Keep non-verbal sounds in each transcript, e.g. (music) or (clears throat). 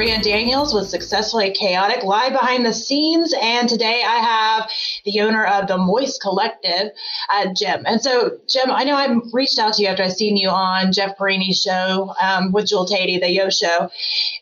Maria Daniels with Successfully Chaotic, live behind the scenes. And today I have the owner of the Moist Collective, uh, Jim. And so, Jim, I know I've reached out to you after I've seen you on Jeff Perini's show um, with Jewel Teti, the Yo Show.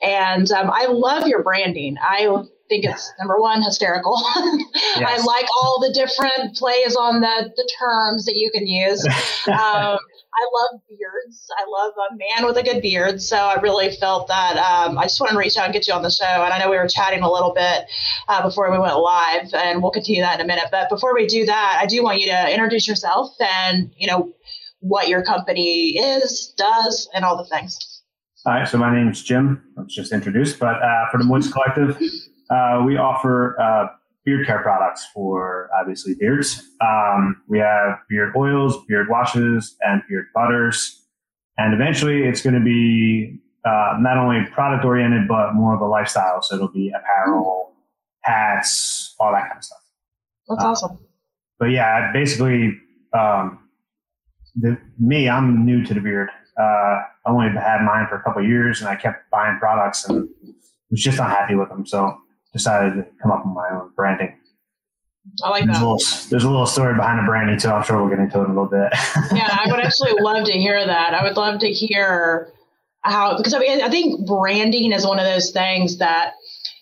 And um, I love your branding. I think it's number one hysterical. (laughs) yes. I like all the different plays on the the terms that you can use. (laughs) Um, I love beards. I love a man with a good beard. So I really felt that um, I just wanted to reach out and get you on the show. And I know we were chatting a little bit uh, before we went live, and we'll continue that in a minute. But before we do that, I do want you to introduce yourself and you know what your company is, does, and all the things. All right. So my name is Jim. I was just introduced, but uh, for the Moist Collective, uh, we offer uh, beard care products for obviously beards. Um, we have beard oils, beard washes, and beard butters. And eventually it's going to be uh, not only product oriented, but more of a lifestyle. So it'll be apparel, hats, all that kind of stuff. That's uh, awesome. But yeah, basically, um, the, me, I'm new to the beard. Uh, I only had mine for a couple years and I kept buying products and was just not happy with them. So decided to come up with my own branding. I like there's that. A little, there's a little story behind the branding too. I'm sure we'll get into it in a little bit. (laughs) yeah, I would actually love to hear that. I would love to hear how because I mean I think branding is one of those things that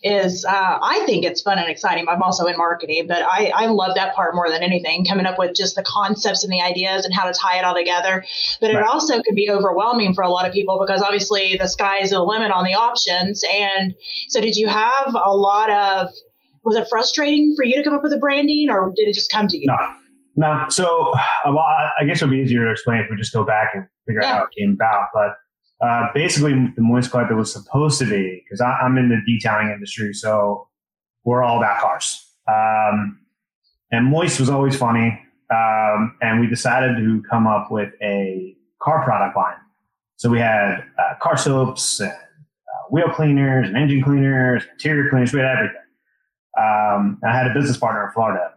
is uh, I think it's fun and exciting. I'm also in marketing, but I, I love that part more than anything, coming up with just the concepts and the ideas and how to tie it all together. But right. it also can be overwhelming for a lot of people because obviously the sky is the limit on the options. And so, did you have a lot of? Was it frustrating for you to come up with a branding, or did it just come to you? No, no. So, well, I guess it would be easier to explain if we just go back and figure yeah. out how it came about, but uh, basically the Moist Collective was supposed to be because I'm in the detailing industry, so we're all about cars. Um, and Moist was always funny, um, and we decided to come up with a car product line. So we had uh, car soaps and uh, wheel cleaners and engine cleaners, interior cleaners. We had everything. Um, I had a business partner in Florida,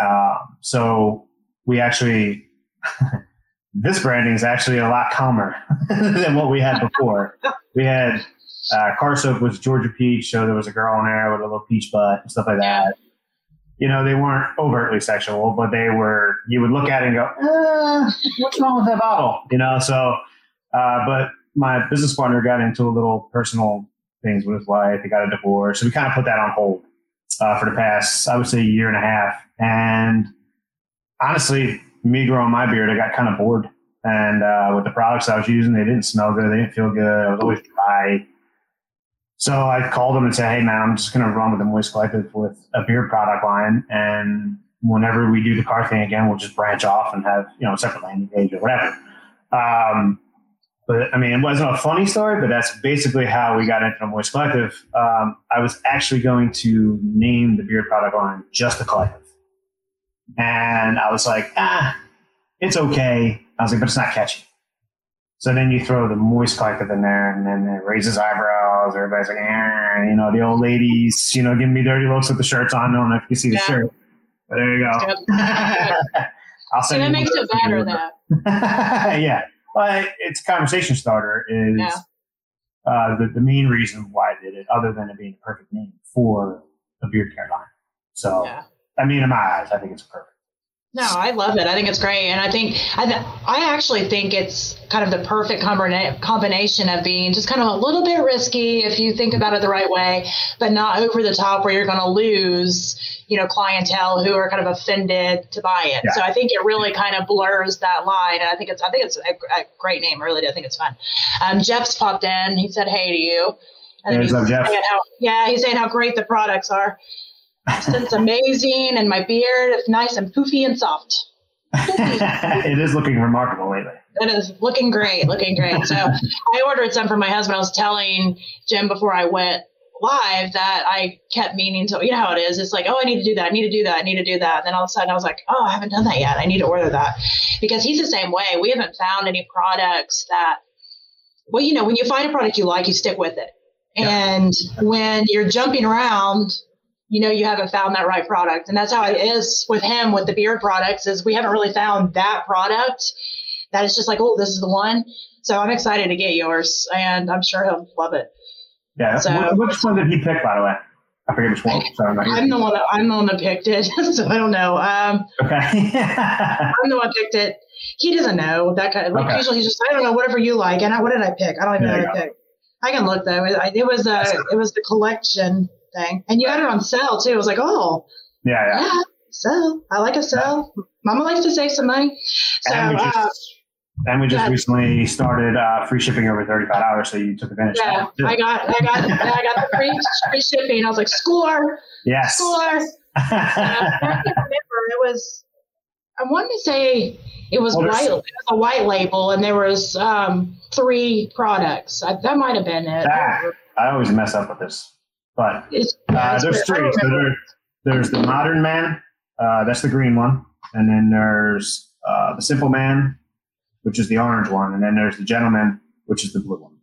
um, so we actually. (laughs) this branding is actually a lot calmer (laughs) than what we had before. (laughs) we had uh, car soap was Georgia peach, so there was a girl in there with a little peach butt and stuff like that. You know, they weren't overtly sexual, but they were. You would look at it and go, eh, "What's wrong with that bottle?" You know. So, uh, but my business partner got into a little personal things with his wife. He got a divorce, so we kind of put that on hold uh, for the past, I would say, a year and a half. And honestly, me growing my beard, I got kind of bored. And uh, with the products I was using, they didn't smell good. They didn't feel good. I was always dry. So I called them and said, "Hey, man, I'm just going to run with the Moist Collective with a beard product line, and whenever we do the car thing again, we'll just branch off and have you know a separate landing page or whatever." Um, but I mean, it wasn't a funny story, but that's basically how we got into the Moist Collective. Um, I was actually going to name the beard product line just the Collective. And I was like, ah, it's okay. I was like, but it's not catchy. So then you throw the moist collective in there, and then it raises eyebrows. Everybody's like, eh, you know, the old ladies, you know, giving me dirty looks with the shirts on. I don't know if you see the yeah. shirt, but there you go. (laughs) I'll send. And that makes (laughs) it better, though. yeah, but it's conversation starter is yeah. uh, the the main reason why I did it, other than it being a perfect name for a beard care line. So. Yeah I mean, in my eyes, I think it's perfect. No, I love it. I think it's great, and I think I, th- I actually think it's kind of the perfect combina- combination of being just kind of a little bit risky if you think about it the right way, but not over the top where you're going to lose, you know, clientele who are kind of offended to buy it. Yeah. So I think it really kind of blurs that line, and I think it's I think it's a, a great name. I really do. I think it's fun. Um, Jeff's popped in. He said hey to you. And he's up, Jeff. How, yeah, he's saying how great the products are. It's amazing, and my beard is nice and poofy and soft. (laughs) it is looking remarkable lately. It is looking great, looking great. So I ordered some for my husband. I was telling Jim before I went live that I kept meaning to, you know how it is. It's like, oh, I need to do that. I need to do that. I need to do that. And then all of a sudden I was like, oh, I haven't done that yet. I need to order that because he's the same way. We haven't found any products that, well, you know, when you find a product you like, you stick with it. Yeah. And when you're jumping around you know you haven't found that right product and that's how it is with him with the beard products is we haven't really found that product that is just like oh this is the one so i'm excited to get yours and i'm sure he'll love it Yeah. So- which one did he pick, by the way? I forget which one. Sorry, I'm I'm the one that I'm the one that picked it, (laughs) so I don't know. Um, Okay. (laughs) I'm the one that picked it. He doesn't know that kind of. Like Okay. usually he's just I don't know whatever you like. And I, what did I pick? I don't even There know what I picked. I can look though. It, I- it was a. it was the collection thing, and you had it on sale too. I was like, oh yeah, yeah. yeah. I like a sell. Mama likes to save some money. So and we just, uh, and we just yeah. recently started uh, free shipping over 35 hours, so you took advantage yeah, of that. I got I got I got the free, free shipping. I was like, score, Yes. score. (laughs) Uh, I can't remember. It was. I wanted to say it was white. It was a white label, and there was um, three products. I, that might have been it. Ah, I always mess up with this. But uh, there's three. So there, there's the Modern Man, uh, that's the green one. And then there's uh, the Simple Man, which is the orange one. And then there's the Gentleman, which is the blue one.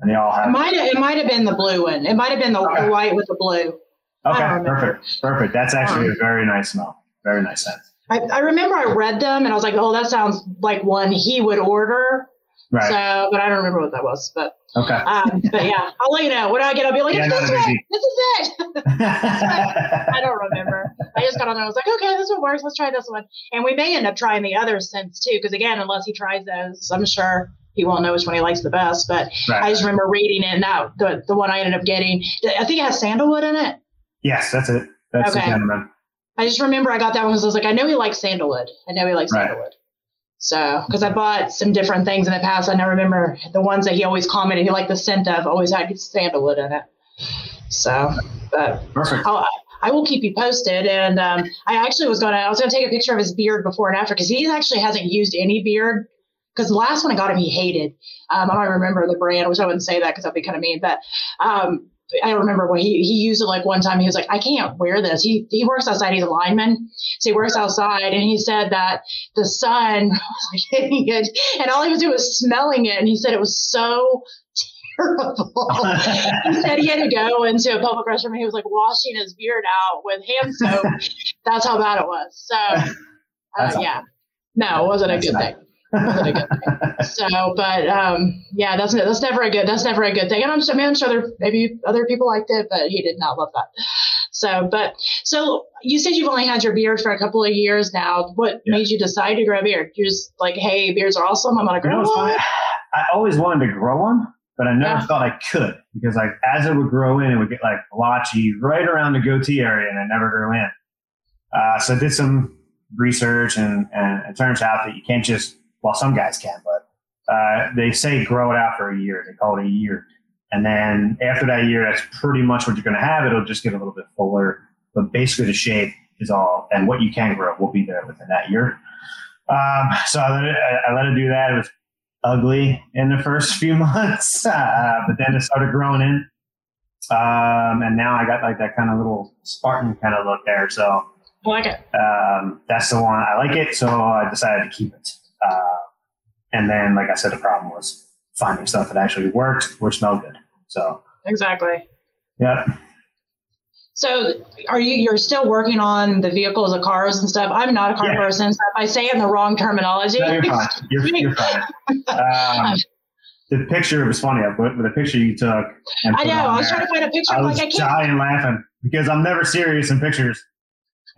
And they all It have. might have, it might have been the blue one. It might have been the, Okay. white with the blue. Okay, perfect. Perfect. That's actually a very nice smell. Very nice scent. I, I remember I read them and I was like, oh, that sounds like one he would order. Right. So, but I don't remember what that was. But, okay. um, but yeah, I'll let you know. When I get, I'll be like, Yeah, it's this way. This is it. (laughs) I don't remember. I just got on there. I was like, okay, this one works. Let's try this one. And we may end up trying the other scents too, because again, unless he tries those, I'm sure he won't know which one he likes the best. But I just remember reading it, and that the the one I ended up getting, I think it has sandalwood in it. Yes, that's it. That's the Okay. gentleman. I just remember I got that one because I was like, I know he likes sandalwood. I know he likes Right. sandalwood. So, because I bought some different things in the past, I now remember the ones that he always commented he liked the scent of always had sandalwood in it. So, but Perfect. I'll, I will keep you posted. And um, I actually was gonna, I was gonna take a picture of his beard before and after because he actually hasn't used any beard. Because the last one I got him, he hated. Um, I don't remember the brand, which I wouldn't say that because that'd be kind of mean. But um, I don't remember when he, he used it like one time. He was like, I can't wear this. He he works outside. He's a lineman, so he works outside. And he said that the sun (laughs) was like hitting it, and all he was doing was smelling it. And he said it was so terrible. (laughs) he said he had to go into a public restroom and he was like washing his beard out with hand soap. (laughs) That's how bad it was. So, uh, yeah, no, it wasn't a good thing. It wasn't a good thing. So, but um, yeah, that's that's never a good that's never a good thing. And I'm sure, I mean, I'm sure there maybe other people liked it, but he did not love that. So, but so you said you've only had your beard for a couple of years now. What Yeah. made you decide to grow a beard? You're just like, hey, beards are awesome. I'm gonna You know grow one. I always wanted to grow one, but I never Yeah. thought I could because like as it would grow in, it would get like blotchy right around the goatee area, and it never grew in. Uh, so I did some research, and, and it turns out that you can't just well, some guys can, but uh, they say grow it out for a year. They call it a year, and then after that year, that's pretty much what you're going to have. It'll just get a little bit fuller, but basically the shape is all, and what you can grow will be there within that year. Um, so I let, it, I, let it do that. It was ugly in the first (laughs) few months, (laughs) uh, but then it started growing in. Um, and now I got like that kind of little Spartan kind of look there. So like it. um, that's the one I like it. So I decided to keep it. Uh, and then, like I said, the problem was finding stuff that actually worked or smelled good. So Exactly. yeah, So, are you you're still working on the vehicles, the cars and stuff? I'm not a car Yeah. person, so if I say it in the wrong terminology, no, you're fine. (laughs) You're, you're fine. Um, (laughs) the picture was funny. I put with a picture you took. And I know. I was there. trying to find a picture. I was like, I can't. dying laughing because I'm never serious in pictures.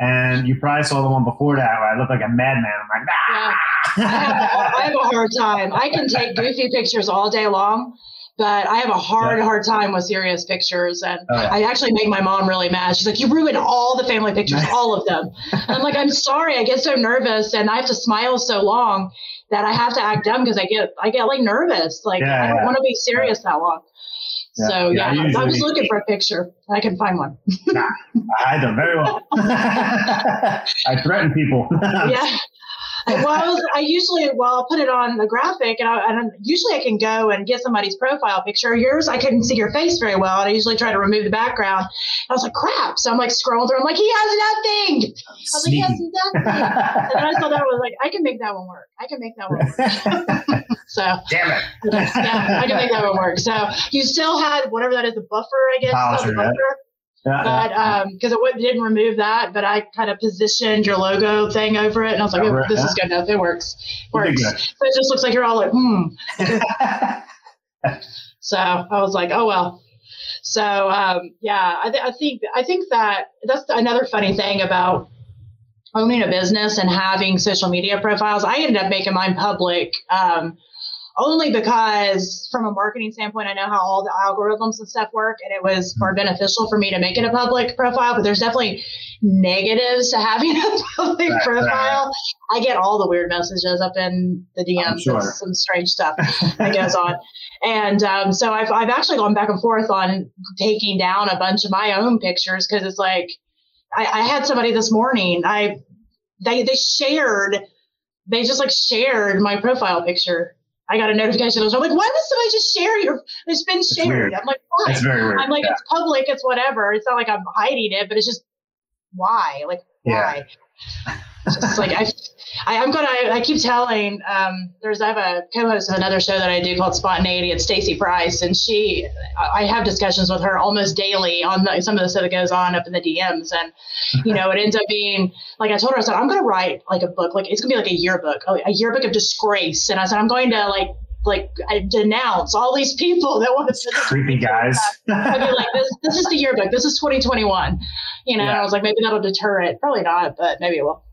And you probably saw the one before that where I look like a madman. I'm like, ah! a, I have a hard time. I can take goofy pictures all day long, but I have a hard, Yeah. hard time with serious pictures. And Oh, yeah. I actually make my mom really mad. She's like, "You ruin all the family pictures, all of them." And I'm like, "I'm sorry. I get so nervous, and I have to smile so long that I have to act dumb because I get, I get like nervous. Like Yeah, I don't want to be serious that long." Yeah. So Yeah, yeah, I I was looking for a picture. I can find one. I hide them very well. (laughs) (laughs) I threaten people. (laughs) yeah. I- Well, I, was, I usually, well, I'll put it on the graphic, and, I, and usually I can go and get somebody's profile picture. Yours, I couldn't see your face very well, and I usually try to remove the background. And I was like, crap. So I'm like scrolling through. I'm like, he has nothing. I was like, he has Sneaky. nothing. And then I saw that I was like, I can make that one work. I can make that one work. (laughs) So Damn it. yeah, I can make that one work. So you still had whatever that is, the buffer, I guess. Polisher, the yeah. buffer Yeah, but um because it didn't remove that but i kind of positioned your logo thing over it and i was like oh, this yeah. is good enough it works works so it just looks like you're all like hmm (laughs) so i was like oh well So um, yeah, I, th- I think I think that that's another funny thing about owning a business and having social media profiles. I ended up making mine public. Um, only because from a marketing standpoint, I know how all the algorithms and stuff work, and it was more beneficial for me to make it a public profile. But there's definitely negatives to having a (laughs) public right, profile. Right. I get all the weird messages up in the DMs, sure. some strange stuff that goes on. And um, so I've, I've actually gone back and forth on taking down a bunch of my own pictures because it's like I, I had somebody this morning. I they they shared they just like shared my profile picture I got a notification. I was like, why does somebody just share your? It's been shared. I'm like, why? That's very weird. I'm like, yeah. it's public. It's whatever. It's not like I'm hiding it, but it's just why? Like, why? Yeah. just like I, I, am gonna. I, I keep telling. Um, there's I have a co-host of another show that I do called Spontaneity. It's Stacy Price, and she. I have discussions with her almost daily on the, some of the stuff that goes on up in the DMs, and you know, it ends up being like I told her. I said I'm gonna write like a book. Like it's gonna be like a yearbook, a yearbook of disgrace, and I said I'm going to like like I denounce all these people that want to (laughs) creepy guys. (laughs) I'd be like, this, this is the yearbook. This is 2021. You know, yeah. I was like, maybe that'll deter it. Probably not, but maybe it will.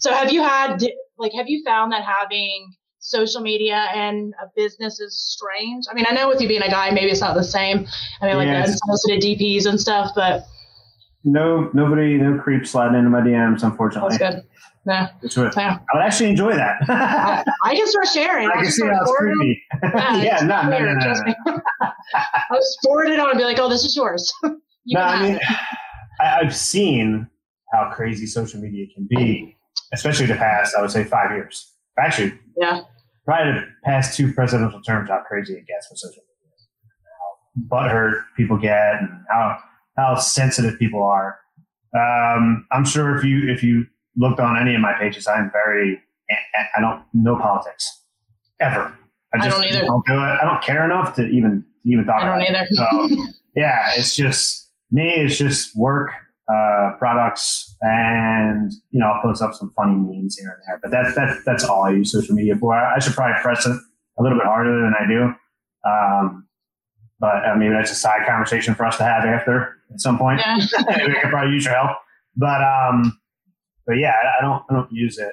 So have you had like have you found that having social media and a business is strange? I mean, I know with you being a guy, maybe it's not the same. I mean, like yeah, unsolicited DPs and stuff, but no, nobody, no creeps sliding into my DMs, unfortunately. That's good. Yeah. yeah. I would actually enjoy that. (laughs) I, I, can start sharing. I, I can see how it's creepy. (laughs) Yeah, (laughs) yeah no, no, no, no, no. I'll just forward it on and be like, oh, this is yours. You no, I mean, I, I've seen how crazy social media can be especially the past, I would say five years. Actually, yeah, probably the past two presidential terms, how crazy it gets with social media, how butthurt people get, and how how sensitive people are. Um, I'm sure if you if you looked on any of my pages, I'm very I don't know politics ever. I just I don't, either. don't do it. I don't care enough to even even talk. I don't either. It. So yeah, it's just me. It's just work uh, products, and you know, I'll post up some funny memes here and there. But that's that's that's all I use social media for. I should probably press it a little bit harder than I do. Um, but I mean, that's a side conversation for us to have after at some point. Yeah. (laughs) we could probably use your help. But um, but yeah, I don't I don't use it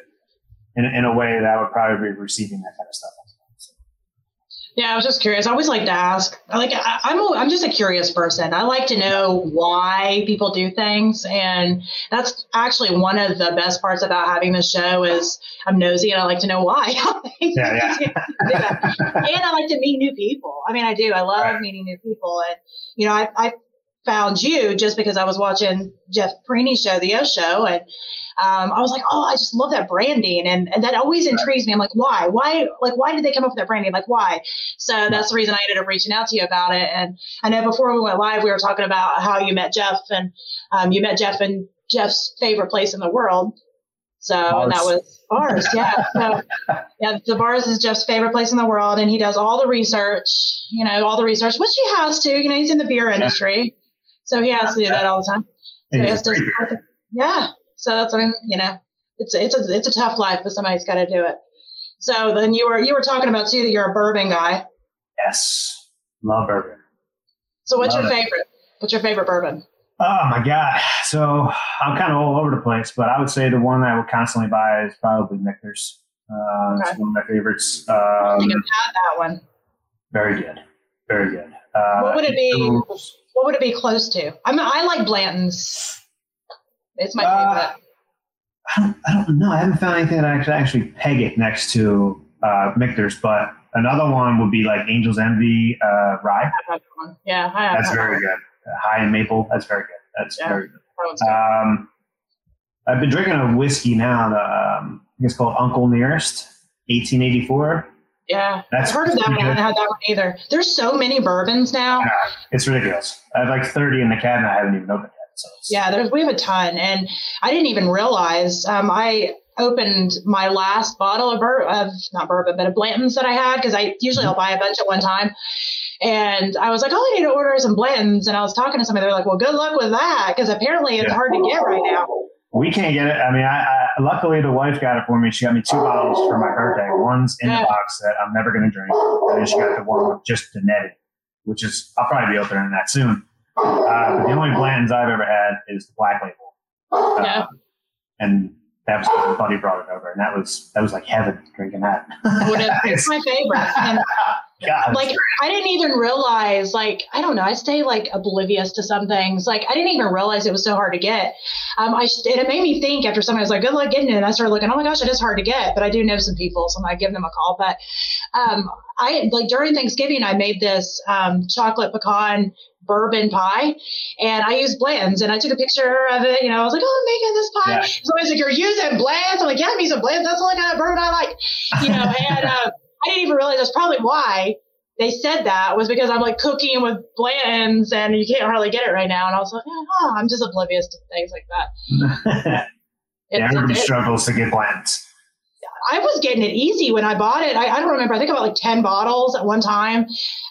in in a way that I would probably be receiving that kind of stuff. Yeah, I was just curious. I always like to ask. Like, I, I'm a, I'm just a curious person. I like to know why people do things, and that's actually one of the best parts about having this show is I'm nosy and I like to know why. (laughs) yeah, (laughs) yeah. and I like to meet new people. I mean, I do. I love right. meeting new people, and you know, I, I found you just because I was watching Jeff Preeney's show, the O Show, and um, I was like, oh, I just love that branding, and, and that always intrigues me. I'm like, why, why, like, why did they come up with that branding? Like, why? So that's the reason I ended up reaching out to you about it. And I know before we went live, we were talking about how you met Jeff, and um, you met Jeff in Jeff's favorite place in the world. So bars. that was bars, yeah. So (laughs) yeah, the bars is Jeff's favorite place in the world, and he does all the research, you know, all the research, which he has to. You know, he's in the beer industry, so he has to do that all the time. So he has to, yeah. So that's what I mean, you know, it's it's a it's a tough life, but somebody's got to do it. So then you were you were talking about too that you're a bourbon guy. Yes, love bourbon. So what's love your favorite? It. What's your favorite bourbon? Oh my god! So I'm kind of all over the place, but I would say the one I would constantly buy is probably Michter's. Uh, okay. It's one of my favorites. Um, I think I've had that one. Very good, very good. Uh, what would it be? What would it be close to? I mean, I like Blanton's. It's my uh, favorite. I don't, I don't know. I haven't found anything that I could actually peg it next to uh, Michter's, but another one would be like Angel's Envy uh, Rye. Yeah, that's very good. Uh, high in maple. That's very good. That's yeah, very good. Um, I've been drinking a whiskey now. The, um, I think it's called Uncle Nearest, 1884. Yeah, That's I've heard of that one. I haven't had that one either. There's so many bourbons now. Yeah, it's ridiculous. I have like 30 in the cabinet. I haven't even opened. So yeah, there's we have a ton, and I didn't even realize. Um, I opened my last bottle of, bur- of not bourbon, but of Blanton's that I had because I usually I'll buy a bunch at one time. And I was like, oh, I need to order some Blanton's. And I was talking to somebody. They're like, well, good luck with that because apparently it's yeah. hard to get right now. We can't get it. I mean, I, I, luckily the wife got it for me. She got me two bottles for my birthday. One's in the box that I'm never going to drink, and then she got the one with just the netting, which is I'll probably be opening that soon. Uh, but the only Blanton's I've ever had is the Black Label. Uh, Yeah. And that was because a buddy brought it over, and that was that was like heaven drinking that. Would have- It's my favorite. (laughs) And God, like I didn't even realize like I don't know I stay like oblivious to some things. Like I didn't even realize it was so hard to get. Um I just, and it made me think after somebody was like good luck getting it. And I started looking oh my gosh it is hard to get but I do know some people so I give them a call. But um I like during Thanksgiving I made this um chocolate pecan bourbon pie and I used blends and I took a picture of it you know I was like oh I'm making this pie. Yeah. so I was like you're using blends. I'm like yeah I'm using blends. That's the only kind of bourbon I like. You know and uh, I didn't even realize that's probably why they said that was because I'm like cooking with Blanton's and you can't hardly get it right now. And I was like, oh, I'm just oblivious to things like that. (laughs) yeah, everybody it- struggles to get Blanton's. I was getting it easy when I bought it. I, I don't remember. I think I bought like 10 bottles at one time.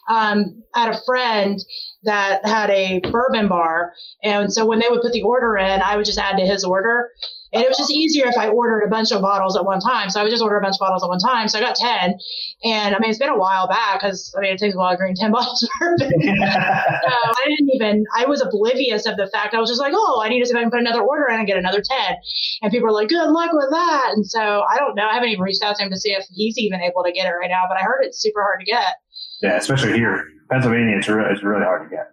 Um, had a friend that had a bourbon bar. And so when they would put the order in, I would just add to his order. And it was just easier if I ordered a bunch of bottles at one time. So I would just order a bunch of bottles at one time. So I got 10. And I mean, it's been a while back because I mean, it takes a while to drink 10 (laughs) bottles of bourbon. (laughs) So I didn't even, I was oblivious of the fact. I was just like, oh, I need to see if I can put another order in and get another 10. And people were like, good luck with that. And so I don't know. I haven't even reached out to him to see if he's even able to get it right now, but I heard it's super hard to get. Yeah, especially here, Pennsylvania, it's really, it's really hard to get.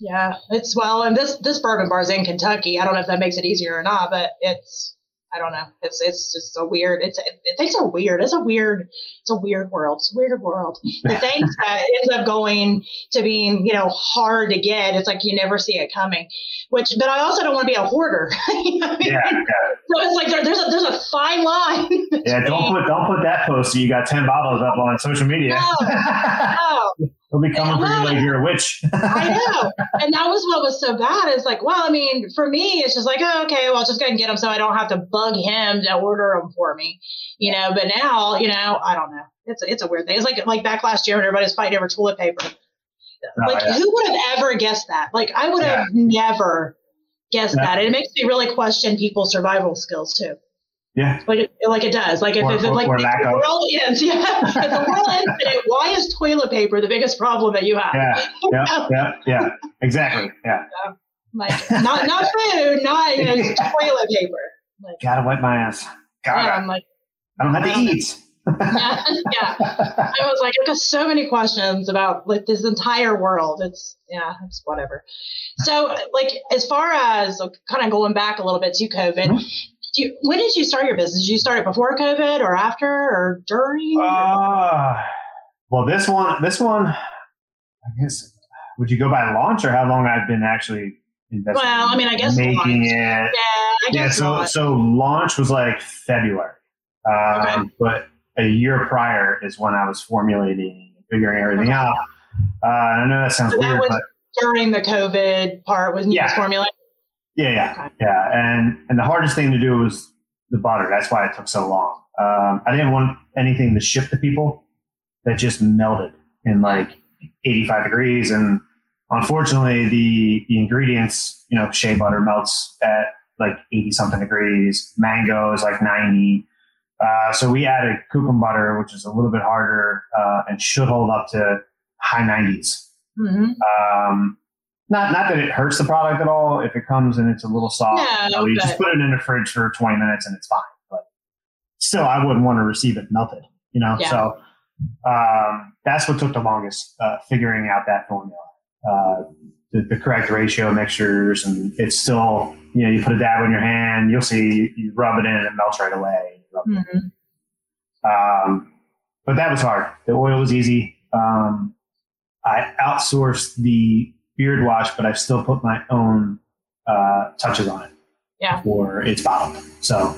Yeah, it's well, and this this bourbon bar's in Kentucky. I don't know if that makes it easier or not, but it's I don't know. It's it's just a weird. It's it, things are weird. It's a weird. It's a weird world. It's a weird world. The (laughs) things that ends up going to being you know hard to get. It's like you never see it coming. Which, but I also don't want to be a hoarder. (laughs) You know I mean? Yeah, yeah. So it's like there, there's a there's a fine line. Yeah, don't put don't put that post. So you got ten bottles up on social media. No. Oh, (laughs) They'll be coming for you like you're a witch. (laughs) I know. And that was what was so bad. Is like, well, I mean, for me, it's just like, oh, okay, well, I'll just go and get them so I don't have to bug him to order them for me, you know. But now, you know, I don't know. It's it's a weird thing. It's like like back last year when everybody's fighting over toilet paper. Oh, like, yeah. who would have ever guessed that? Like, I would have never guessed Yeah. that. And it makes me really question people's survival skills too. Yeah. Like it, like it does. Like if, Or- if or- like or (laughs) if the world ends, yeah. If the world ends today, why is toilet paper the biggest problem that you have? Yeah, yeah, (laughs) yeah, yeah. Exactly. Yeah. Like not not food, not you know, (laughs) toilet paper. Like Gotta wipe my ass. God, I'm like I don't have to eat. yeah, yeah. I was like, I've got so many questions about like this entire world. It's yeah, it's whatever. So like as far as like, kind of going back a little bit to COVID, Mhm. You, when did you start your business? Did you start it before COVID or after or during? Uh, well, this one, this one, I guess, would you go by launch or how long I've been actually investing? Well, I mean, I guess making launch. it. yeah, I Yeah, so not. so launch was like February, um, Okay. but a year prior is when I was formulating, and figuring everything Okay. out. Uh, I know that sounds So that weird, was- but during the COVID part was Yeah. yeah. formula. Yeah, yeah, yeah. And and the hardest thing to do was the butter. That's why it took so long. Um, I didn't want anything to ship to people that just melted in like 85 degrees. And unfortunately, the, the ingredients, you know, shea butter melts at like 80 something degrees. Mango is like 90. Uh, so we added cucumber butter, which is a little bit harder uh, and should hold up to high 90s. hmm Um, not not that it hurts the product at all. If it comes and it's a little soft, No, you, know, you just put it in the fridge for 20 minutes and it's fine. But still, I wouldn't want to receive it melted. You know, Yeah. so um, that's what took the longest uh, figuring out that formula, uh, the, the correct ratio mixtures, and it's still you know you put a dab in your hand, you'll see you, rub it in and it melts right away. hmm Um, but that was hard. The oil was easy. Um, I outsourced the beard wash, but I've still put my own uh, touches on it Yeah. before it's bottled. So,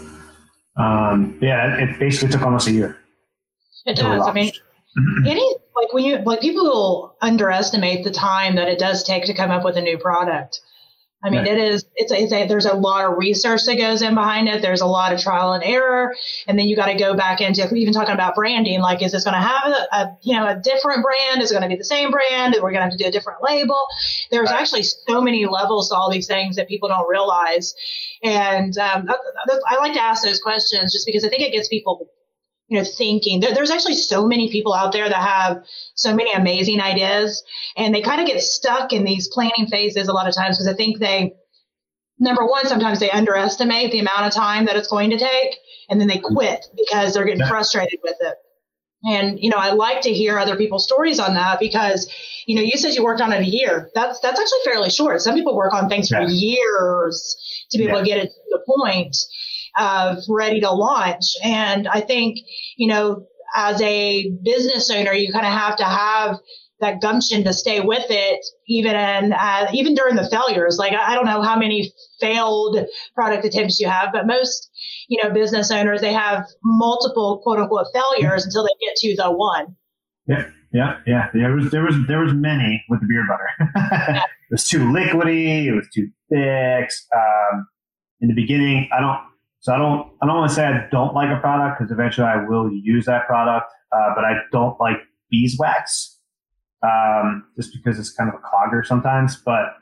um, yeah, it basically took almost a year. It does. I mean, launched. any (clears throat) like when you like people will underestimate the time that it does take to come up with a new product. I mean, Right. it is. It's, a, it's a, there's a lot of research that goes in behind it. There's a lot of trial and error, and then you got to go back into even talking about branding. Like, is this going to have a, a you know a different brand? Is it going to be the same brand? We're going to have to do a different label. There's Right. actually so many levels to all these things that people don't realize. And um, that- I like to ask those questions just because I think it gets people you know, thinking. There, there's actually so many people out there that have so many amazing ideas, and they kind of get stuck in these planning phases a lot of times because I think they, number one, sometimes they underestimate the amount of time that it's going to take, and then they quit because they're getting frustrated with it. And you know, I like to hear other people's stories on that because, you know, you said you worked on it a year. That's that's actually fairly short. Some people work on things yeah. for years to be yeah. able to get it to the point of ready to launch. And I think, you know, as a business owner, you kind of have to have that gumption to stay with it, even and uh, even during the failures. Like I, I don't know how many failed product attempts you have, but most you know business owners they have multiple quote unquote failures until they get to the one. Yeah, yeah, yeah. There was there was there was many with the beard butter. (laughs) yeah. It was too liquidy. It was too thick. Um, in the beginning, I don't so I don't I don't want to say I don't like a product because eventually I will use that product, uh, but I don't like beeswax um, just because it's kind of a clogger sometimes. But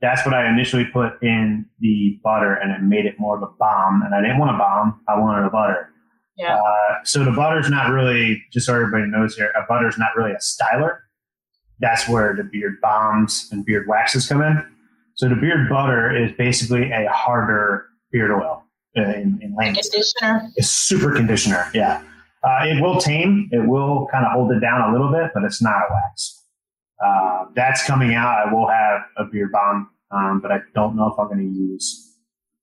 that's what I initially put in the butter, and it made it more of a bomb. And I didn't want a bomb; I wanted a butter. Yeah. Uh, so the butter's not really just so everybody knows here. A butter's not really a styler. That's where the beard bombs and beard waxes come in. So the beard butter is basically a harder beard oil in, in Conditioner. It's super conditioner. Yeah. Uh, it will tame. It will kind of hold it down a little bit, but it's not a wax. Uh, that's coming out. I will have a beard bomb, um, but I don't know if I'm going to use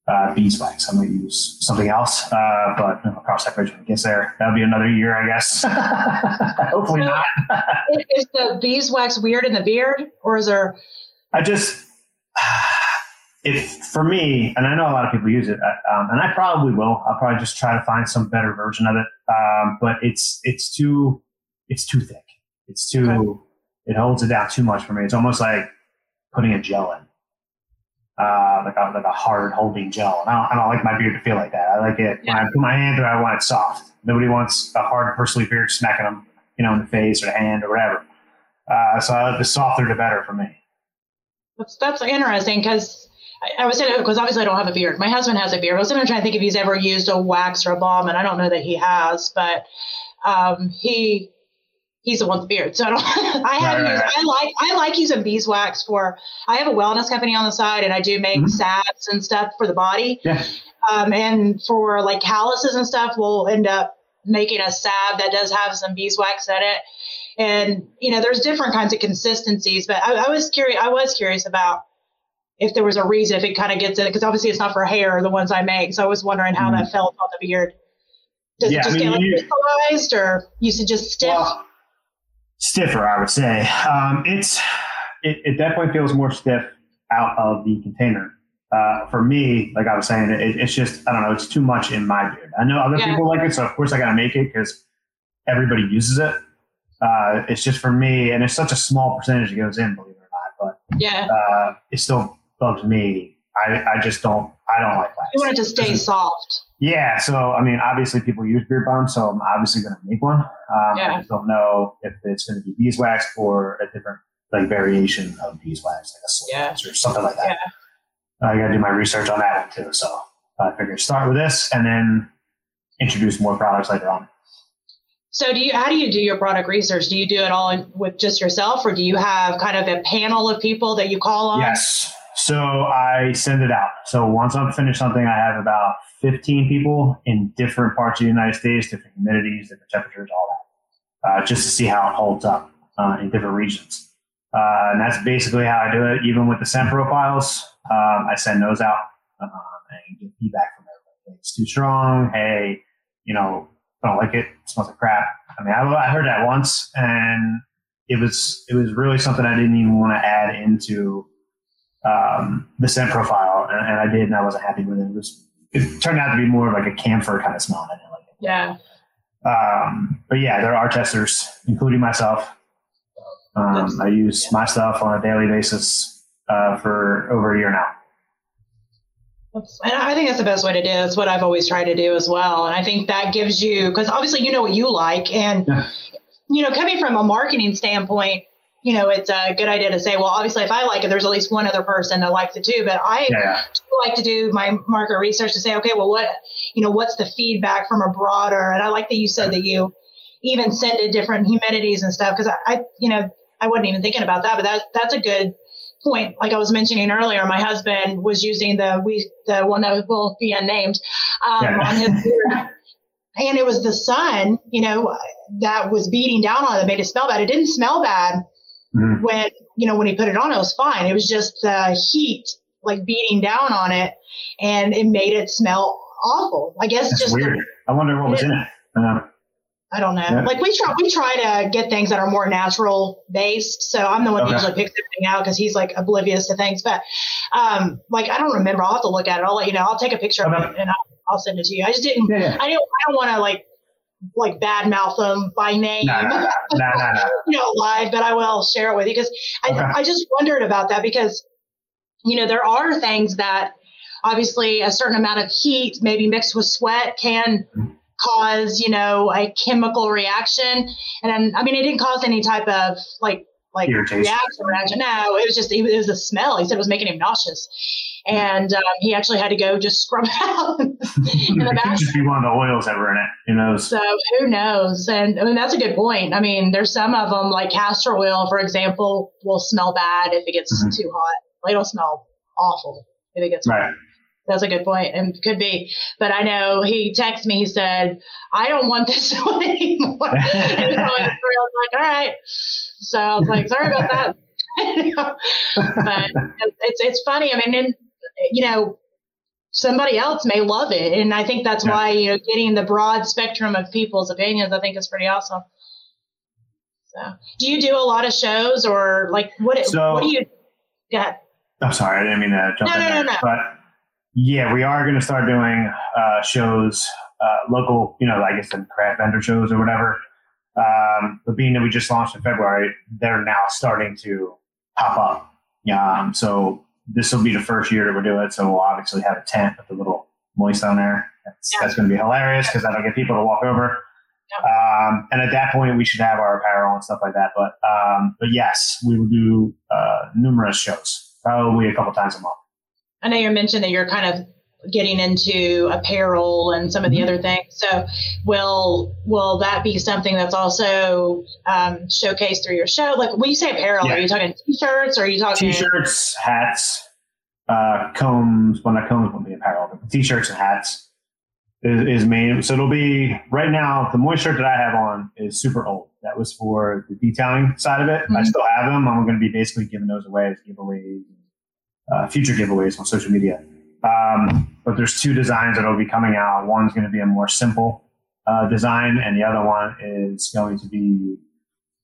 uh, beeswax. I'm going to use something else, uh, but know, cross that bridge when it gets there. That'll be another year, I guess. (laughs) Hopefully so not. is the beeswax weird in the beard, or is there? I just if for me, and I know a lot of people use it, uh, um, and I probably will. I'll probably just try to find some better version of it. Um, but it's it's too it's too thick. It's too okay. it holds it down too much for me. It's almost like putting a gel in, uh, like a like a hard holding gel. And I don't, I don't like my beard to feel like that. I like it yeah. when I put my hand there. I want it soft. Nobody wants a hard bristly beard smacking them, you know, in the face or the hand or whatever. Uh, so I like the softer the better for me. That's that's interesting because I, I was saying because obviously I don't have a beard. My husband has a beard. I was trying to think if he's ever used a wax or a balm, and I don't know that he has, but um, he he's the one with the beard. So I don't. (laughs) I have right, used. Right. I like I like using beeswax for. I have a wellness company on the side, and I do make mm-hmm. salves and stuff for the body. Yeah. Um, and for like calluses and stuff, we'll end up making a salve that does have some beeswax in it. And you know, there's different kinds of consistencies, but I, I was curious. I was curious about if there was a reason if it kind of gets in it because obviously it's not for hair the ones I make. So I was wondering how mm that felt on the beard. Does yeah, it just I mean, get like you, crystallized or you said just stiff? Well, stiffer, I would say. Um, it's it, it, definitely feels more stiff out of the container. Uh, for me, like I was saying, it, it's just I don't know. It's too much in my beard. I know other yeah. people like it, so of course I got to make it because everybody uses it. Uh, it's just for me, and it's such a small percentage that goes in, believe it or not. But yeah, uh, it's still bugs me. I, I just don't I don't like wax. You want it to stay soft. Yeah, so I mean, obviously people use beard balm, so I'm obviously going to make one. Um, yeah. I just don't know if it's going to be beeswax or a different like variation of beeswax, like a yeah. or something like that. Yeah. I got to do my research on that one too. So I figured start with this and then introduce more products later on. So do you how do you do your product research? Do you do it all with just yourself or do you have kind of a panel of people that you call on? Yes. So I send it out. So once I'm finished something, I have about 15 people in different parts of the United States, different humidities, different temperatures, all that, uh, just to see how it holds up uh, in different regions. Uh, and that's basically how I do it. Even with the scent profiles, um, I send those out um, and get feedback from everybody. It's too strong. Hey, you know, I don't like it. it smells like crap. I mean, I, I heard that once, and it was it was really something I didn't even want to add into um, the scent profile, and, and, I did, and I wasn't happy with it. It was it turned out to be more like a camphor kind of smell. I didn't like it. Yeah. Um, but yeah, there are testers, including myself. Um, I use my stuff on a daily basis uh, for over a year now. And I think that's the best way to do it. It's what I've always tried to do as well. And I think that gives you, because obviously you know what you like. And, yeah. you know, coming from a marketing standpoint, you know, it's a good idea to say, well, obviously, if I like it, there's at least one other person that likes it too. But I yeah. like to do my market research to say, okay, well, what, you know, what's the feedback from a broader? And I like that you said that you even send it different humidities and stuff because I, I, you know, I wasn't even thinking about that, but that, that's a good point. Like I was mentioning earlier, my husband was using the we the one that will be unnamed um, yeah. on his and it was the sun, you know, that was beating down on it that made it smell bad. It didn't smell bad mm-hmm. when you know when he put it on. It was fine. It was just the heat like beating down on it, and it made it smell awful. I guess That's just weird. The, I wonder what was in it. Uh, I don't know. Yeah. Like we try, we try to get things that are more natural based. So I'm the one okay. who usually picks everything out because he's like oblivious to things. But um, like I don't remember. I'll have to look at it. I'll let you know. I'll take a picture okay. of it and I'll, I'll, send it to you. I just didn't. Yeah, yeah. I don't. I don't want to like like bad mouth them by name, no, no, no, you know, live. But I will share it with you because I okay. I just wondered about that because you know there are things that obviously a certain amount of heat maybe mixed with sweat can. Cause, you know, a chemical reaction. And I mean, it didn't cause any type of like, like reaction, reaction. No, it was just, it was a smell. He said it was making him nauseous. And um, he actually had to go just scrub it (laughs) out in the bathroom. just be one of the oils that were in it. Who knows? So who knows? And I mean, that's a good point. I mean, there's some of them, like castor oil, for example, will smell bad if it gets mm-hmm. too hot. It'll smell awful if it gets right. hot. That's a good point, and could be. But I know he texted me. He said, "I don't want this (laughs) one anymore." and so I was like, "All right." So I was like, "Sorry about that." (laughs) but it's it's funny. I mean, and, you know, somebody else may love it, and I think that's yeah. why you know getting the broad spectrum of people's opinions, I think, is pretty awesome. So, do you do a lot of shows, or like what? So, what do you? Yeah. I'm sorry, I didn't mean to jump no, in no, there, no, no. but yeah, we are going to start doing uh, shows, uh, local, you know, I guess the craft vendor shows or whatever. Um, but being that we just launched in February, they're now starting to pop up. Um, so this will be the first year that we're doing it. So we'll obviously have a tent with a little moist on there. That's, yeah. that's going to be hilarious because that'll get people to walk over. Um, and at that point, we should have our apparel and stuff like that. But um, but yes, we will do uh, numerous shows, probably a couple times a month. I know you mentioned that you're kind of getting into apparel and some of the mm-hmm. other things. So will will that be something that's also um, showcased through your show? Like when you say apparel, yeah. are you talking t-shirts or are you talking t-shirts, hats, uh, combs? Well, not combs won't be apparel, but t-shirts and hats is, is main. So it'll be right now. The moist shirt that I have on is super old. That was for the detailing side of it. Mm-hmm. I still have them. I'm going to be basically giving those away as giveaways uh, future giveaways on social media. Um, but there's two designs that will be coming out. One's going to be a more simple uh, design, and the other one is going to be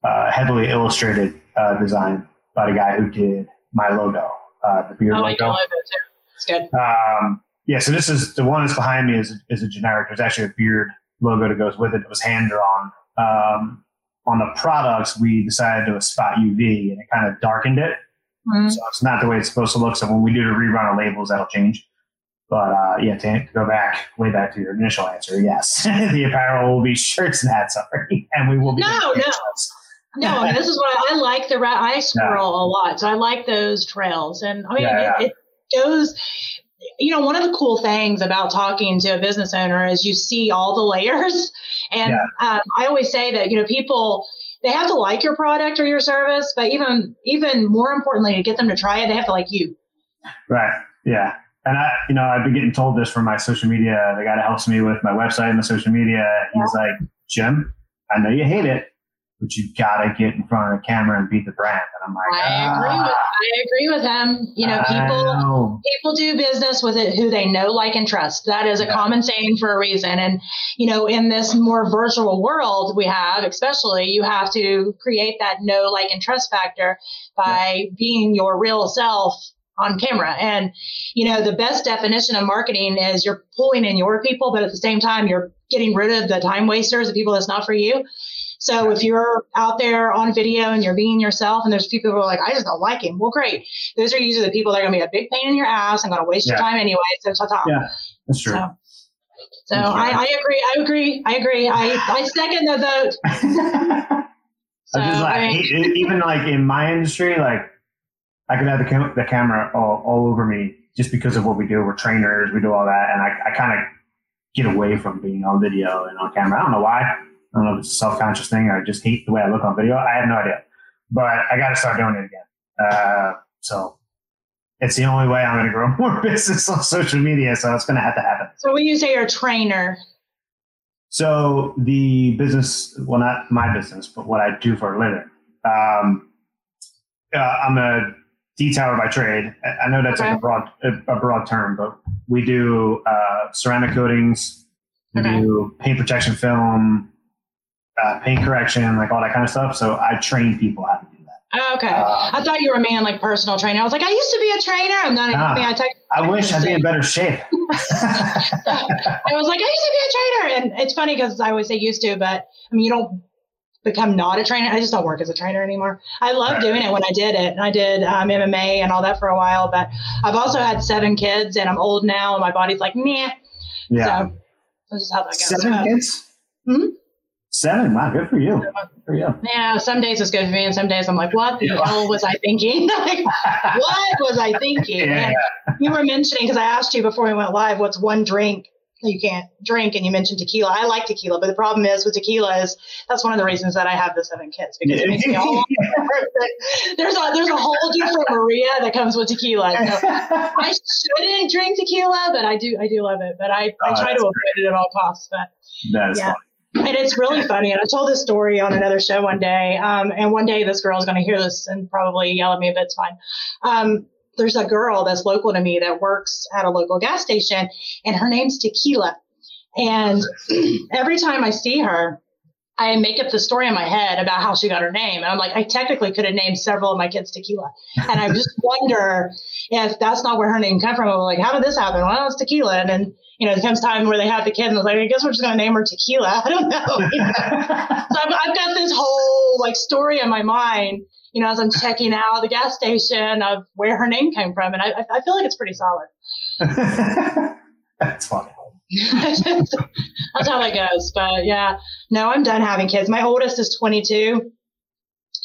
uh, heavily illustrated uh, design by the guy who did my logo, uh, the beard I like logo. logo too. It's good. Um, yeah, so this is the one that's behind me is is a generic. There's actually a beard logo that goes with it. It was hand drawn. Um, on the products, we decided to do a spot UV, and it kind of darkened it Mm-hmm. So it's not the way it's supposed to look. So when we do the rerun of labels, that'll change. But uh, yeah, to, to, go back way back to your initial answer, yes, (laughs) the apparel will be shirts and hats, sorry, and we will be. No, no. no, this is what I, I like. The I squirrel a lot, so I like those trails, and I mean yeah. It, it goes you know, one of the cool things about talking to a business owner is you see all the layers. And yeah. um, I always say that, you know, people, they have to like your product or your service, but even even more importantly, to get them to try it, they have to like you. Right. Yeah. And I, you know, I've been getting told this from my social media. The guy that helps me with my website and the social media, he's yeah. like, Jim, I know you hate it, but you've gotta get in front of the camera and beat the brand. And I'm like, I ah, agree with I agree with him. You know, people know. people do business with it who they know, like, and trust. That is a yeah. common saying for a reason. And you know, in this more virtual world we have, especially, you have to create that know, like, and trust factor by yeah. being your real self on camera. And, you know, the best definition of marketing is you're pulling in your people, but at the same time, you're getting rid of the time wasters, the people that's not for you. So if you're out there on video and you're being yourself and there's people who are like, I just don't like him. Well, great. Those are usually the people that are going to be a big pain in your ass and going to waste yeah. your time anyway. So ta-ta. Yeah, that's true. So, so I, I, agree. I agree. I agree. I, I second the vote. (laughs) So, just like, I mean, even like in my industry, like I could have the, cam- the camera all, all over me just because of what we do. We're trainers, we do all that, and I, I kind of get away from being on video and on camera. I don't know why. I don't know if it's a self conscious thing or I just hate the way I look on video. I have no idea, but I got to start doing it again. Uh, so it's the only way I'm going to grow (laughs) more business on social media. So it's going to have to happen. So when you say you're a trainer, so the business, well, not my business, but what I do for a living. Um, uh, I'm a detailer by trade. I know that's okay. like a broad, a, a, broad term, but we do uh, ceramic coatings, we okay. do paint protection film, uh, paint correction, like all that kind of stuff. So I train people how to do that. Oh, okay. Uh, I thought you were a man like personal trainer. I was like, I used to be a trainer. I'm not a man. I, I wish I'd be in better shape. (laughs) I was like, I used to be a trainer. And it's funny because I always say used to, but I mean, you don't become not a trainer. I just don't work as a trainer anymore. I love doing it when I did it. And I did um, MMA and all that for a while, but I've also had seven kids and I'm old now and my body's like, meh. Yeah. So that's just how that goes. Seven kids? Hmm? Seven. Wow, good for you. Good for you. Yeah, some days it's good for me, and some days I'm like, what the yeah. hell was I thinking? (laughs) like, what was I thinking? (laughs) Yeah. You were mentioning, because I asked you before we went live, what's one drink you can't drink and you mentioned tequila. I like tequila, but the problem is with tequila is that's one of the reasons that I have the seven kids because it makes me all (laughs) there's a there's a whole different Maria that comes with tequila. So I shouldn't drink tequila, but I do I do love it. But I, I oh, try to avoid great. it at all costs. But that is yeah. Funny. And it's really funny. And I told this story on another show one day. Um, and one day this girl is going to hear this and probably yell at me, but it's fine. Um, there's a girl that's local to me that works at a local gas station, and her name's Tequila. And (clears throat) every time I see her, I make up the story in my head about how she got her name. And I'm like, I technically could have named several of my kids Tequila. And I just (laughs) wonder if that's not where her name came from. I'm like, how did this happen? Well, it's Tequila. And then you know, it comes time where they have the kid and like, I guess we're just going to name her Tequila. (laughs) I don't know. (laughs) You know? so I've, I've, got this whole like story in my mind, you know, as I'm checking out the gas station of where her name came from. And I, I feel like it's pretty solid. (laughs) That's funny. That's how it goes. But yeah, no, I'm done having kids. My oldest is 22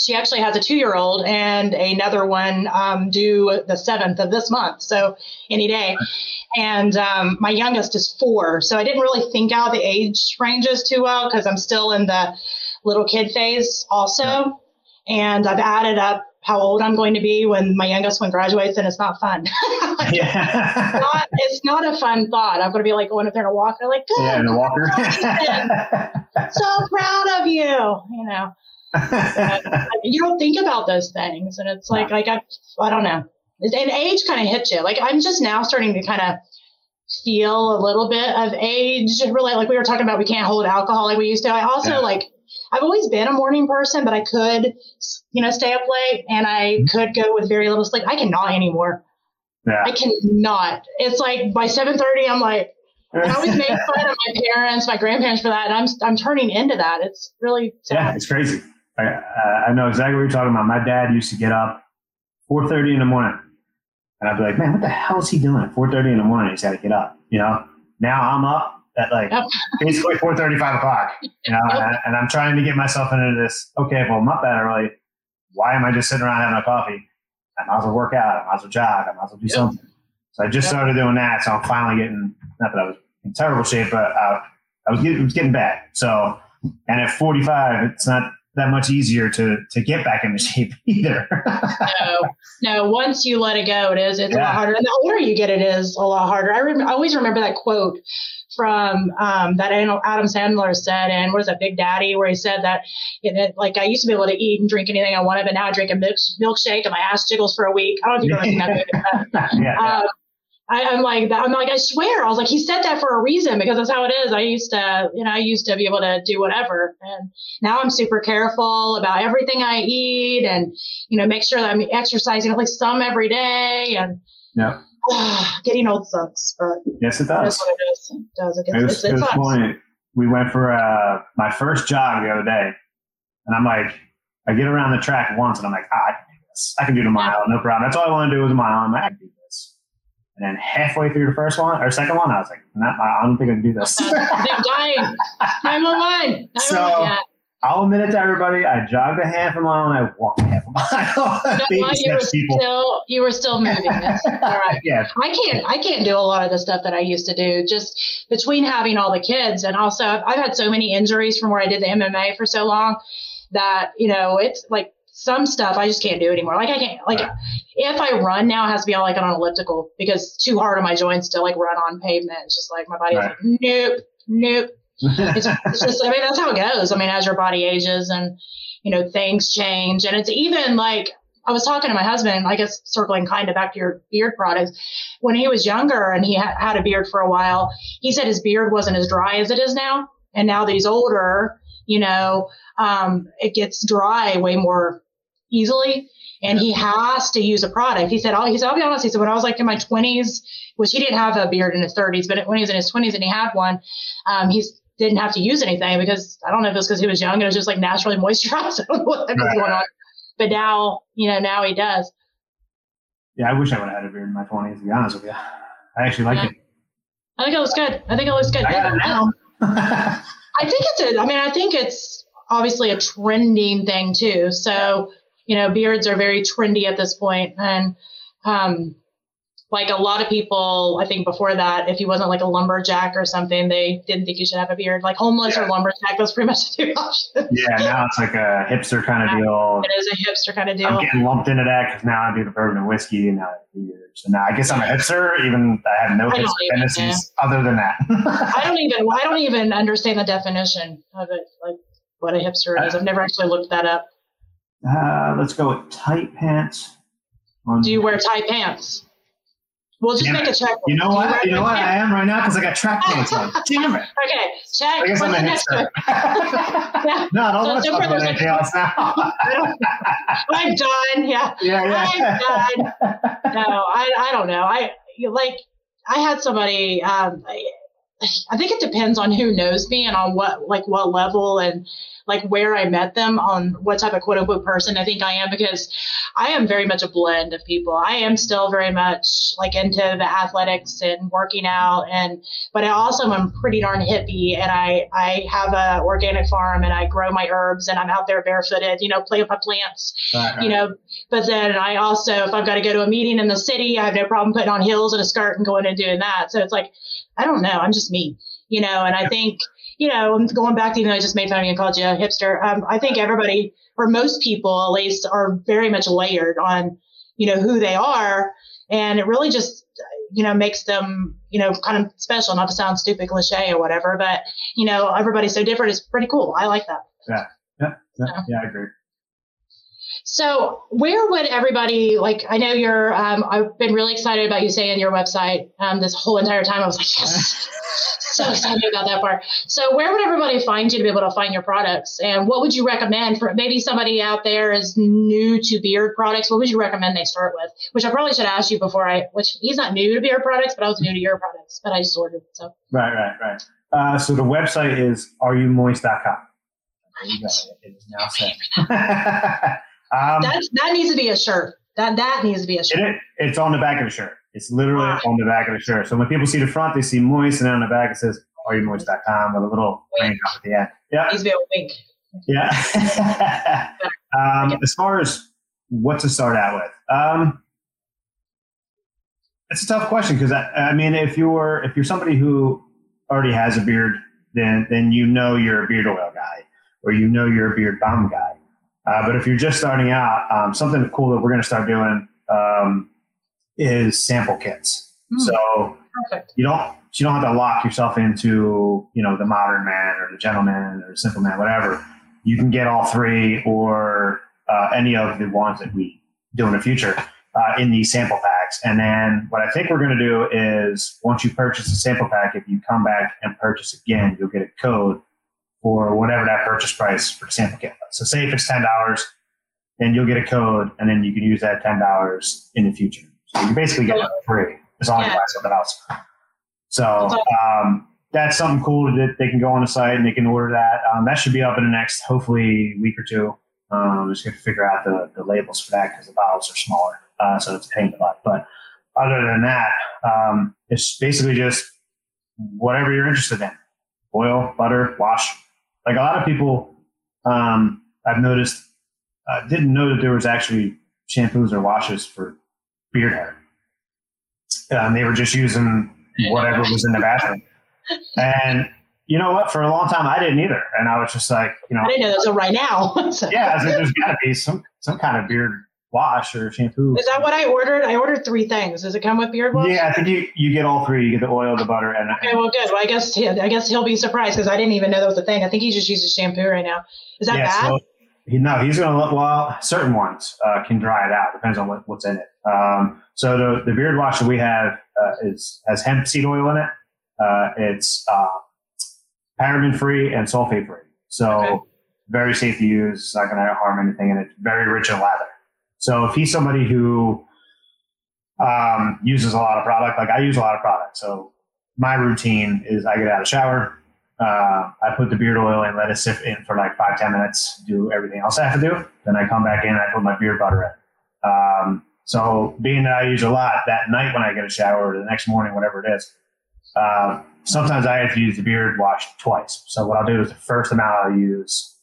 she actually has a two year old and another one um, due the 7th of this month. So any day. And um, my youngest is four. So I didn't really think out the age ranges too well because I'm still in the little kid phase also. And I've added up how old I'm going to be when my youngest one graduates, and it's not fun. (laughs) yeah. it's, not, it's not a fun thought. I'm going to be like going up there in a walker, like, good. Yeah, in a walker. so proud of you, you know. You don't think about those things, and it's like, like I, I don't know. And age kind of hits you. Like I'm just now starting to kind of feel a little bit of age. Really, like we were talking about, we can't hold alcohol like we used to. I also yeah. like. I've always been a morning person, but I could, you know, stay up late and I mm-hmm. could go with very little sleep. I cannot anymore. Yeah. I cannot. It's like by 7:30, I'm like, I always make fun of my parents, my grandparents for that, and I'm I'm turning into that. It's really sad. yeah, it's crazy. I, I know exactly what you're talking about. My dad used to get up 4:30 in the morning, and I'd be like, "Man, what the hell is he doing at 4:30 in the morning? He's got to get up." You know. Now I'm up at like yep. (laughs) basically 4:30, 5 o'clock. You know, yep. and, I, and I'm trying to get myself into this. Okay, well, I'm up that early. Why am I just sitting around having a coffee? I might as well work out. I might as well jog. I might as well do yep. something. So I just started doing that. So I'm finally getting. Not that I was in terrible shape, but uh, I was getting, it was getting bad. So, and at 45, it's not that much easier to to get back into shape (laughs) either. no, no. Once you let it go, it is. It's yeah. a lot harder. And the older you get, it is a lot harder. I, I always remember that quote from um, that Adam Sandler said, and what is that, Big Daddy, where he said that, it, like, I used to be able to eat and drink anything I wanted, but now I drink a milk, milkshake and my ass jiggles for a week. I don't know if (laughs) ever seen that. yeah, um, I, am like, I'm like, I swear. I was like, he said that for a reason because that's how it is. I used to, you know, I used to be able to do whatever. And now I'm super careful about everything I eat and, you know, make sure that I'm exercising at least some every day. And yeah. getting old sucks, but yes, it does. That's what it. It does. It, gets, it was, it, it was funny. We went for uh, my first jog the other day, and I'm like, I get around the track once, and I'm like, ah, I can do this. I can do the mile, no problem. That's all I want to do is a mile. I'm like, I can do this. And then halfway through the first one or second one, I was like, nah, I don't think I can do this. (laughs) I'm dying. I'm on mine. So I'll admit it to everybody. I jogged a half a mile and I walked a half a mile. (laughs) you, were still you were still moving. That's (laughs) all right. yeah. I can't I can't do a lot of the stuff that I used to do. Just between having all the kids and also I've, I've had so many injuries from where I did the MMA for so long that you know it's like some stuff I just can't do anymore. Like I can't like right. if I run now, it has to be on like on an elliptical because too hard on my joints to like run on pavement. It's just like my body's right. like nope, nope. (laughs) it's, it's just I mean that's how it goes. I mean as your body ages and you know things change and it's even like I was talking to my husband, I guess circling kind of back to your beard products. When he was younger and he ha- had a beard for a while, he said his beard wasn't as dry as it is now. And now that he's older, you know, um, it gets dry way more easily. And he has to use a product. He said, "Oh, he said, I'll be honest. He said, when I was like in my 20s, which he didn't have a beard in his 30s, but when he was in his 20s and he had one, um, he didn't have to use anything because I don't know if it was because he was young and it was just like naturally (laughs) moisturized. I don't know what was going on. But now, you know, now he does. Yeah, I wish I would have had a beard in my 20s. To be honest with you, I actually like yeah. it. I think it looks good. I think it looks good. I got it now. (laughs) I think it's a. I mean, I think it's obviously a trending thing too. So you know, beards are very trendy at this point, and um, like a lot of people, I think before that, if you wasn't like a lumberjack or something, they didn't think you should have a beard. Like homeless yeah. or lumberjack, that's pretty much the two (laughs) options. Yeah, now it's like a hipster kind of deal. It is a hipster kind of deal. I'm getting lumped into that because now I do the bourbon and whiskey and now So now I guess I'm a hipster, even I have no hipster tendencies other than that. I (laughs) don't even I don't even understand the definition of it, like what a hipster is. I've never actually looked that up. Uh, let's go with tight pants. Do you wear tight pants? We'll just Damn make it. a check. You know what? You, know what? I am right now because I got track (laughs) pants on. Damn it. Okay, check. I guess I'm a hipster. yeah. (laughs) No, I don't want to talk about anything else now. (laughs) I'm done. Yeah. Yeah, yeah. I'm done. No, I, I don't know. I like. I had somebody. Um, I, I think it depends on who knows me and on what like what level and like where I met them on what type of quote unquote person I think I am because I am very much a blend of people. I am still very much like into the athletics and working out and but I also am pretty darn hippie and I I have a organic farm and I grow my herbs and I'm out there barefooted, you know, play with my plants. You know, but then I also if I've got to go to a meeting in the city, I have no problem putting on heels and a skirt and going and doing that. So it's like I don't know, I'm just me, you know, and I think you know, going back to even though I just made fun of you and called you a hipster, um, I think everybody or most people at least are very much layered on, you know, who they are. And it really just, you know, makes them, you know, kind of special, not to sound stupid cliche or whatever, but, you know, everybody's so different. It's pretty cool. I like that. Yeah. Yeah. Yeah. yeah I agree. So, where would everybody like? I know you're. Um, I've been really excited about you saying your website um, this whole entire time. I was like, yes, (laughs) so excited about that part. So, where would everybody find you to be able to find your products? And what would you recommend for maybe somebody out there is new to beard products? What would you recommend they start with? Which I probably should ask you before I, which he's not new to beard products, but I was new to your products, but I just ordered. So, right, right, right. Uh, so, the website is areyoumoist.com. It is now set. (laughs) um, that, that needs to be a shirt. That that needs to be a shirt. It, it's on the back of the shirt. It's literally wow. on the back of the shirt. So when people see the front, they see moist, and then on the back it says areyoumoist.com with a little wink at the end. Yeah. Needs to be a wink. Yeah. (laughs) um, as far as what to start out with, um, it's a tough question because I, I mean, if you're if you're somebody who already has a beard, then then you know you're a beard oil guy, or you know you're a beard balm guy. Uh, but if you're just starting out, um, something cool that we're going to start doing um, is sample kits. Mm, so perfect. you don't you don't have to lock yourself into you know the modern man or the gentleman or the simple man, whatever. You can get all three or uh, any of the ones that we do in the future uh, in these sample packs. And then what I think we're going to do is once you purchase a sample pack, if you come back and purchase again, you'll get a code for whatever that purchase price for sample kit. So say if it's ten dollars, then you'll get a code, and then you can use that ten dollars in the future. So you basically get it for free as long as you buy something else. So um, that's something cool that they can go on the site and they can order that. Um, that should be up in the next, hopefully, week or two. Um, just going to figure out the, the labels for that because the bottles are smaller, uh, so it's a pain in the butt. But other than that, um, it's basically just whatever you're interested in: oil, butter, wash. Like a lot of people um, I've noticed, uh, didn't know that there was actually shampoos or washes for beard hair. Um, they were just using whatever was in the bathroom. And you know what? For a long time, I didn't either. And I was just like, you know, I didn't know this right now. so. (laughs) Yeah, I like, there's got to be some some kind of beard wash or shampoo. Is that what I ordered? I ordered three things. Does it come with beard wash? Yeah, I think you, you get all three. You get the oil, the butter, and okay. Well, good. Well, I guess he, I guess he'll be surprised because I didn't even know that was a thing. I think he just uses shampoo right now. Is that yeah, bad? So he, no, he's going to let. Well, certain ones uh, can dry it out. Depends on what, what's in it. Um, so the the beard wash that we have uh, is has hemp seed oil in it. Uh, it's uh, paraben free and sulfate free. So okay. very safe to use. It's not going to harm anything, and it's very rich in lather. So if he's somebody who um, uses a lot of product, like I use a lot of product, so my routine is I get out of shower, uh, I put the beard oil and let it sit in for like five ten minutes, do everything else I have to do. Then I come back in, and I put my beard butter in. Um, so being that I use a lot that night when I get a shower or the next morning, whatever it is, uh, sometimes I have to use the beard wash twice. So what I'll do is the first amount I'll use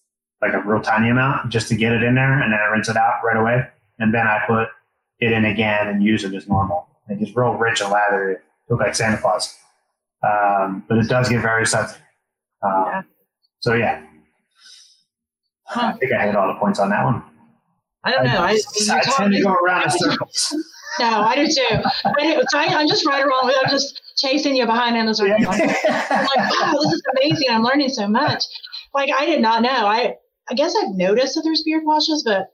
like a real tiny amount just to get it in there, and then I rinse it out right away and then I put it in again and use it as normal. It gets real rich and lathery. It looks like Santa Claus. Um, but it does get very sensitive. Um, yeah. So yeah, huh. I think I hit all the points on that one. I don't know. I, I, I tend to go around in (laughs) circles. no, I do too. so I, am just right along. I'm just chasing you behind in circle. I'm like, wow, this is amazing. I'm learning so much. Like I did not know. I I guess I've noticed that there's beard washes, but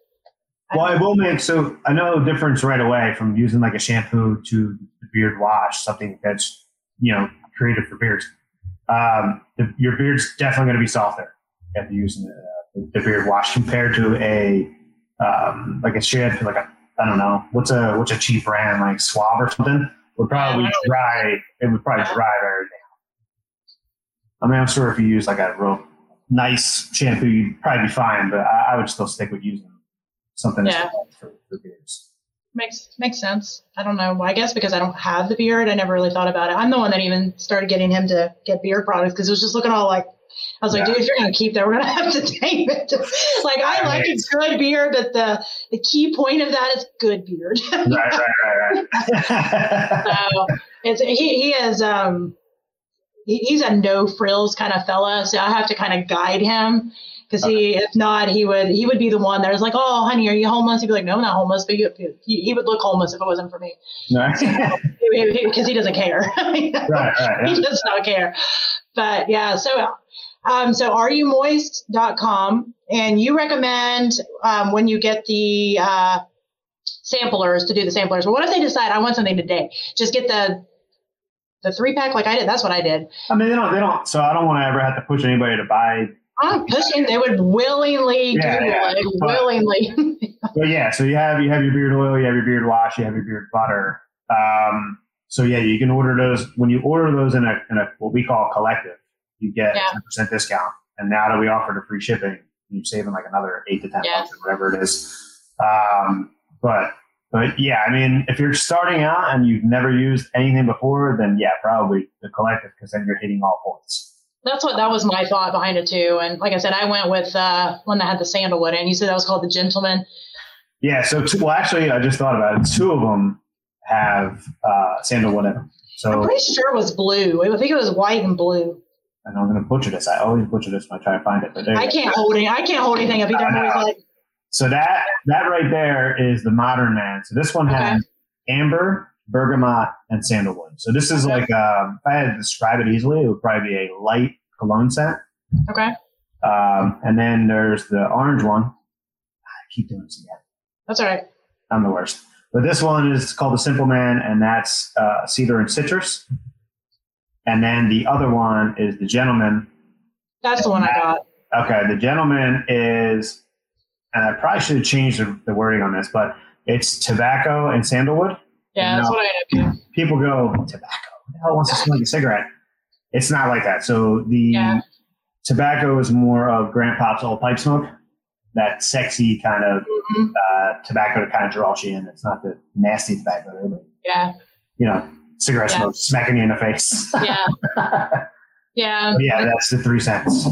well, I will make so I know the difference right away from using like a shampoo to the beard wash, something that's you know created for beards. Um, the, your beard's definitely going to be softer after using the, the, beard wash compared to a um, like a shampoo, like a I don't know what's a what's a cheap brand like Suave or something would probably dry. It would probably dry very down. I mean, I'm sure if you use like a real nice shampoo, you'd probably be fine, but I, I would still stick with using something yeah. for, for beards. Makes makes sense. I don't know. I guess because I don't have the beard, I never really thought about it. I'm the one that even started getting him to get beard products because it was just looking all like I was like, dude, if you're gonna keep that, we're gonna (laughs) have to tame it. (laughs) like I like a good beard, but the the key point of that is good beard. (laughs) right, right, right, right. so it's he he is um he, he's a no frills kind of fella, so I have to kind of guide him because he, if not, he would he would be the one that was like, "Oh, honey, are you homeless?" He'd be like, "No, I'm not homeless," but you, he, he would look homeless if it wasn't for me. Because (laughs) he, doesn't care. (laughs) right, right, yeah. He does not care. But yeah, so um, so areyoumumoist.com, and you recommend um, when you get the uh, samplers to do the samplers. But what if they decide I want something today? Just get the the three pack like I did. That's what I did. I mean, they don't. They don't. So I don't want to ever have to push anybody to buy I'm pushing. They would willingly yeah, do yeah. it. But, willingly. (laughs) but yeah, so you have you have your beard oil, you have your beard wash, you have your beard butter. Um, so yeah, you can order those when you order those in a in a what we call a collective. You get yeah. 10% discount, and now that we offer the free shipping, you're saving like another eight to ten yeah. bucks or whatever it is. Um, but but yeah, I mean, if you're starting out and you've never used anything before, then yeah, probably the collective because then you're hitting all points that's what that was my thought behind it too. And like I said, I went with uh, one that had the sandalwood, and you said that was called the Gentleman. Yeah. So two, well, actually, I just thought about it. Two of them have uh, sandalwood in them. So I'm pretty sure it was blue. I think it was white and blue. And I'm going to butcher this. I always butcher this when I try to find it. But I can't hold it. I can't hold anything up either. I'm always like. So that that right there is the modern man. So this one okay. has amber, bergamot, and sandalwood. So this is like, um, if I had to describe it easily, it would probably be a light cologne scent. Okay. Um, and then there's the orange one. I keep doing this again. That's all right. I'm the worst. But this one is called the Simple Man, and that's uh, cedar and citrus. And then the other one is the Gentleman. That's the one I got. Okay, the Gentleman is, and I probably should have changed the, the wording on this, but it's tobacco and sandalwood. Yeah, that's what I have. People go tobacco. Who the hell wants to smoke a cigarette? It's not like that. So the yeah. tobacco is more of grandpa's old pipe smoke, that sexy kind of mm-hmm. uh, tobacco to kind of draws you in. It's not the nasty tobacco, but, yeah. You know, cigarette yeah. smoke smacking you in the face. Yeah. (laughs) yeah. yeah, that's the three scents.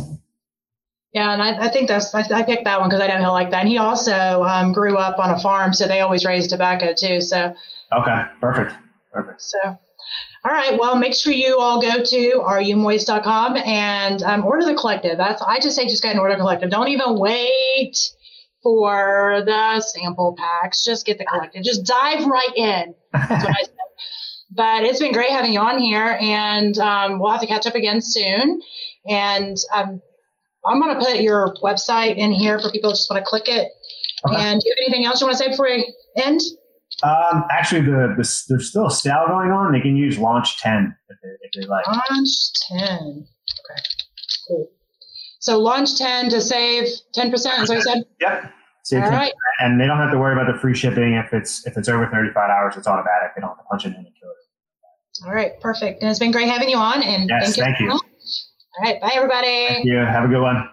Yeah, and I, I think that's I, I, picked that one because I know he'll like that. And he also um, grew up on a farm, so they always raise tobacco too. So okay, perfect, perfect. So, all right, well, make sure you all go to areyoumoist.com and um, order the collective. That's I just say just get an order collective. Don't even wait for the sample packs. Just get the collective. Just dive right in. That's what I (laughs) said. But it's been great having you on here, and um, we'll have to catch up again soon. And um, I'm going to put your website in here for people who just want to click it. Okay. And do you have anything else you want to say before we end? Um, actually, the, the, there's still a sale going on. They can use Launch 10 if they, if they like. Launch 10. Okay, cool. So Launch 10 to save 10%, is what you said? Yep. Save All 10%. right. And they don't have to worry about the free shipping. If it's if it's over 35 hours, it's automatic. They don't have to punch it in and kill it. All right, perfect. And it's been great having you on. And yes, thank you. Thank you. All right. Bye, everybody. You. Have a good one.